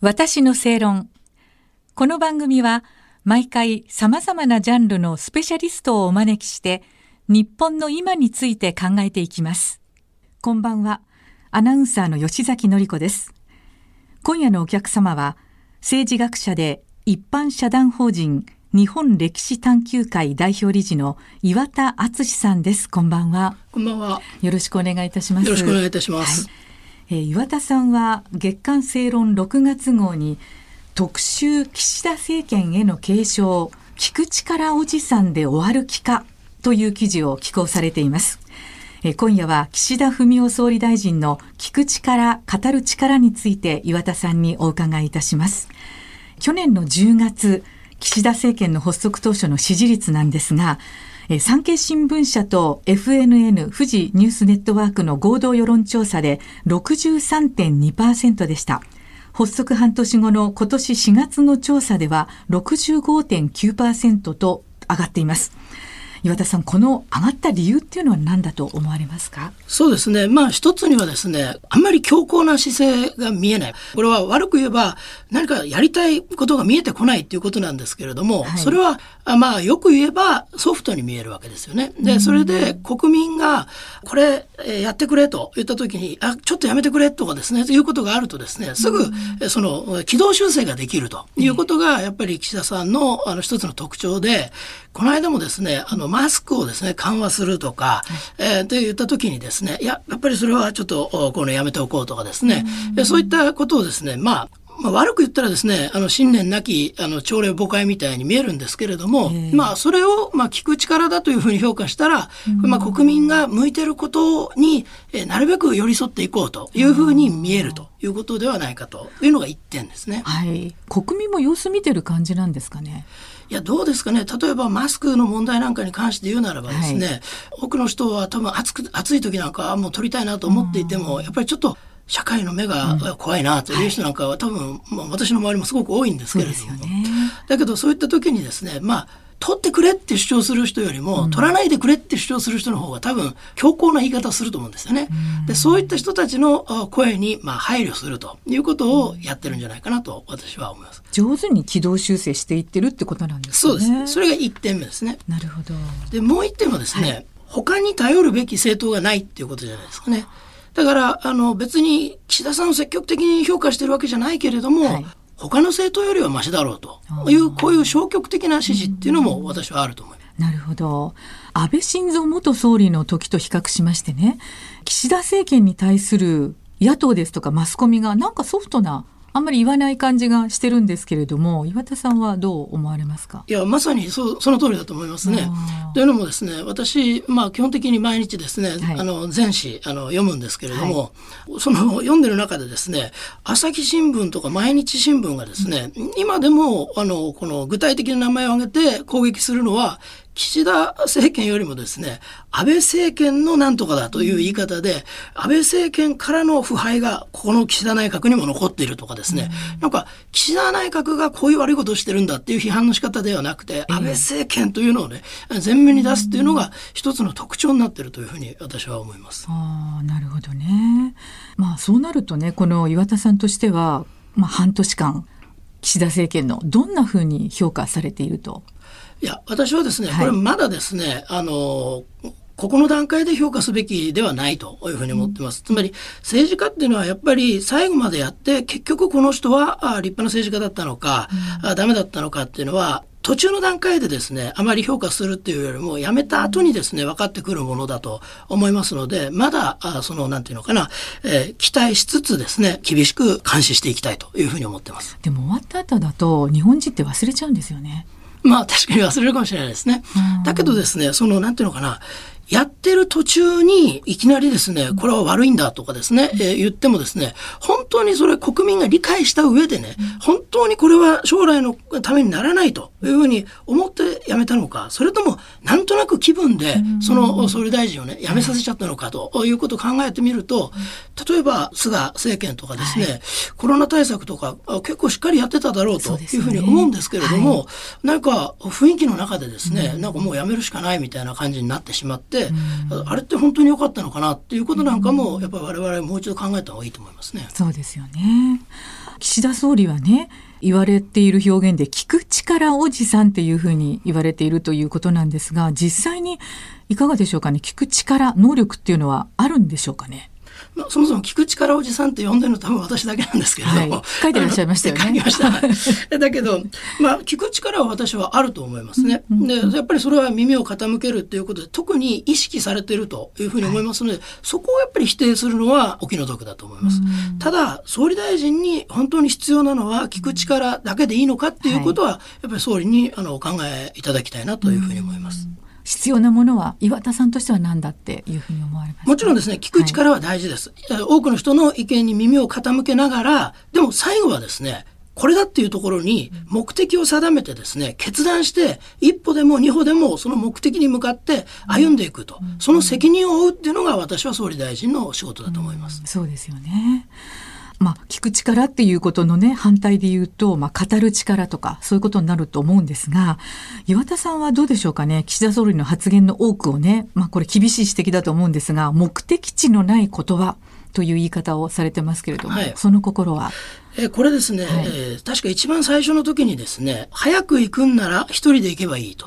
私の正論。この番組は毎回様々なジャンルのスペシャリストをお招きして日本の今について考えていきます。こんばんは。アナウンサーの吉崎のり子です。今夜のお客様は政治学者で一般社団法人日本歴史探求会代表理事の岩田敦さんです。こんばんは。こんばんは。よろしくお願いいたします。よろしくお願いいたします。はいえー、岩田さんは月刊正論6月号に特集岸田政権への継承聞く力おじさんで終わる気かという記事を寄稿されています。え、今夜は岸田文雄総理大臣の聞く力、語る力について岩田さんにお伺いいたします。去年の10月、岸田政権の発足当初の支持率なんですが、産経新聞社と FNN 富士ニュースネットワークの合同世論調査で63.2%でした。発足半年後の今年4月の調査では65.9%と上がっています。岩田さんこの上がった理由っていうのは何だと思われますか？そうですね。まあ一つにはですねあんまり強硬な姿勢が見えない。これは悪く言えば何かやりたいことが見えてこないっていうことなんですけれども、はい、それはまあよく言えばソフトに見えるわけですよね。でそれで国民がこれやってくれと言った時にあちょっとやめてくれとかですねということがあるとですねすぐその軌道修正ができるということがやっぱり岸田さんのあの一つの特徴でこの間もですねあのマスクをですね、緩和するとか、えー、って言った時にですね、いや、やっぱりそれはちょっと、このやめておこうとかですね、うそういったことをですね、まあ、まあ、悪く言ったらですね、あの、新年なき、あの、朝礼誤解みたいに見えるんですけれども、まあ、それを、まあ、聞く力だというふうに評価したら、まあ、国民が向いてることに、えなるべく寄り添っていこうというふうに見えるということではないかというのが一点ですね。はい。国民も様子見てる感じなんですかね？いや、どうですかね。例えばマスクの問題なんかに関して言うならばですね、はい、多くの人は多分暑く、暑い時なんかはもう撮りたいなと思っていても、やっぱりちょっと社会の目が怖いなという人なんかは多分、まあ、私の周りもすごく多いんですけれども、ね、だけどそういった時にですね、まあ、取ってくれって主張する人よりも、取らないでくれって主張する人の方が多分強硬な言い方をすると思うんですよね。でそういった人たちの声にまあ配慮するということをやってるんじゃないかなと私は思います。上手に軌道修正していってるってことなんですね。そうです。それが一点目ですね。なるほど。でもう一点はですね、はい、他に頼るべき政党がないっていうことじゃないですかね。だからあの別に岸田さんを積極的に評価してるわけじゃないけれども、はい他の政党よりはましだろうというこういう消極的な支持っていうのも私はあると思います。なるほど。安倍晋三元総理の時と比較しましてね、岸田政権に対する野党ですとかマスコミがなんかソフトなあんまり言わない感じがしてるんですけれども岩田さんはどう思われますか？いやまさにそその通りだと思いますね。というのもですね私、まあ、基本的に毎日ですね、はい、あの全紙あの読むんですけれども、はい、その読んでる中でですね朝日新聞とか毎日新聞がですね、うん、今でもあのこの具体的な名前を挙げて攻撃するのは岸田政権よりもですね、安倍政権のなんとかだという言い方で、安倍政権からの腐敗がここの岸田内閣にも残っているとかですね、なんか岸田内閣がこういう悪いことをしてるんだっていう批判の仕方ではなくて、安倍政権というのをね、前面に出すっていうのが一つの特徴になっているというふうに私は思います。ああ、なるほどね。まあそうなるとね、この岩田さんとしては、まあ半年間、岸田政権のどんなふうに評価されていると？いや、私はですね、これまだですね、あの、ここの段階で評価すべきではないというふうに思ってます。つまり、政治家っていうのはやっぱり最後までやって、結局この人は立派な政治家だったのか、うん、ダメだったのかっていうのは、途中の段階でですね、あまり評価するっていうよりも、やめた後にですね、分かってくるものだと思いますので、まだ、あその、なんていうのかな、えー、期待しつつですね、厳しく監視していきたいというふうに思ってます。でも終わった後だと、日本人って忘れちゃうんですよね。まあ確かに忘れるかもしれないですね。だけどですね、その、なんていうのかな、やってる途中にいきなりですね、これは悪いんだとかですね、えー、言ってもですね、本当にそれ国民が理解した上でね、本当にこれは将来のためにならないというふうに思って辞めたのか、それともなんとなく気分でその総理大臣をね、辞めさせちゃったのかということを考えてみると、例えば菅政権とかですね、はい、コロナ対策とか結構しっかりやってただろうというふうに思うんですけれども、ねはい、なんか雰囲気の中でですね、なんかもう辞めるしかないみたいな感じになってしまって、て、あれって本当に良かったのかなっていうことなんかも、やっぱり我々もう一度考えた方がいいと思いますね。そうですよね。岸田総理はね、言われている表現で聞く力おじさんっていうふうに言われているということなんですが、実際にいかがでしょうかね。聞く力、能力っていうのはあるんでしょうかね。まあ、そもそも聞く力おじさんって呼んでるの多分私だけなんですけれども、はい、書いてらっしゃいましたよね。書きました。だけど、まあ、聞く力は私はあると思いますね。で、やっぱりそれは耳を傾けるっていうことで、特に意識されているというふうに思いますので、はい、そこをやっぱり否定するのはお気の毒だと思います。ただ、総理大臣に本当に必要なのは聞く力だけでいいのかっていうことは、やっぱり総理にあのお考えいただきたいなというふうに思います。必要なものは岩田さんとしては何だっていうふうに思われますもちろんですね聞く力は大事です、はい、多くの人の意見に耳を傾けながらでも最後はですねこれだっていうところに目的を定めてですね、決断して、一歩でも二歩でもその目的に向かって歩んでいくと、その責任を負うっていうのが私は総理大臣の仕事だと思います。うん、そうですよね。まあ、聞く力っていうことのね、反対で言うと、まあ、語る力とか、そういうことになると思うんですが、岩田さんはどうでしょうかね、岸田総理の発言の多くをね、まあ、これ厳しい指摘だと思うんですが、目的地のない言葉という言い方をされてますけれども、はい、その心は？えこれですね、はい、えー、確か一番最初の時にですね、早く行くんなら一人で行けばいいと。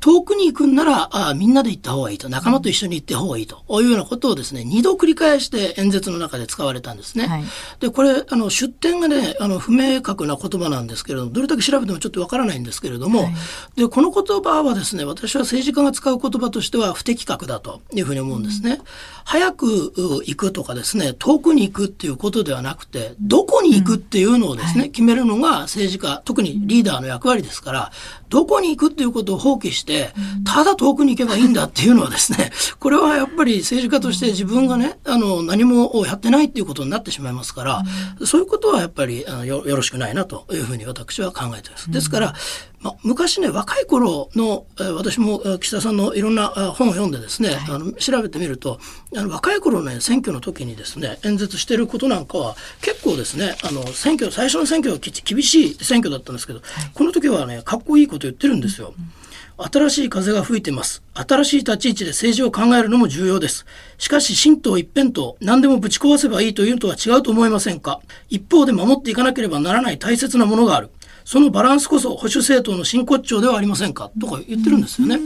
遠くに行くんならあみんなで行った方がいいと。仲間と一緒に行った方がいいと。いうようなことをですね、二度繰り返して演説の中で使われたんですね。はい、で、これ、あの、出典がね、あの、不明確な言葉なんですけれども、どれだけ調べてもちょっとわからないんですけれども、はい、で、この言葉はですね、私は政治家が使う言葉としては不適格だというふうに思うんですね。うん、早く行くとかですね、遠くに行くっていうことではなくて、どこに行くっていうのをですね、うん決めるのが政治家、特にリーダーの役割ですから、どこに行くっていうことを放棄して、ただ遠くに行けばいいんだっていうのはですね、これはやっぱり政治家として自分がね、あの、何もやってないっていうことになってしまいますから、そういうことはやっぱりあのよろしくないなというふうに私は考えています。ですから、まあ、昔ね、若い頃の、えー、私も岸田さんのいろんな本を読んでですね、はい、あの調べてみると、あの若い頃ね、選挙の時にですね、演説してることなんかは結構ですね、あの、選挙、最初の選挙は厳しい選挙だったんですけど、はい、この時はね、かっこいいこと言ってるんですよ。うん新しい風が吹いてます。新しい立ち位置で政治を考えるのも重要です。しかし、神道一辺倒、何でもぶち壊せばいいというのとは違うと思いませんか？一方で守っていかなければならない大切なものがある。そのバランスこそ保守政党の真骨頂ではありませんか？とか言ってるんですよね。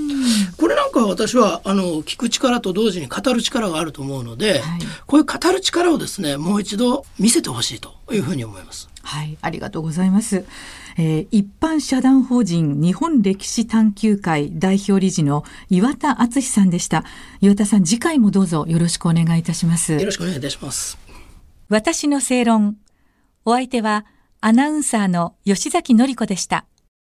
これなんか私はあの聞く力と同時に語る力があると思うので、はい、こういう語る力をですねもう一度見せてほしいというふうに思います。はい、ありがとうございます。えー、一般社団法人日本歴史探求会代表理事の岩田敦さんでした。岩田さん、次回もどうぞよろしくお願いいたします。よろしくお願いいたします。私の正論。お相手はアナウンサーの吉崎のり子でした。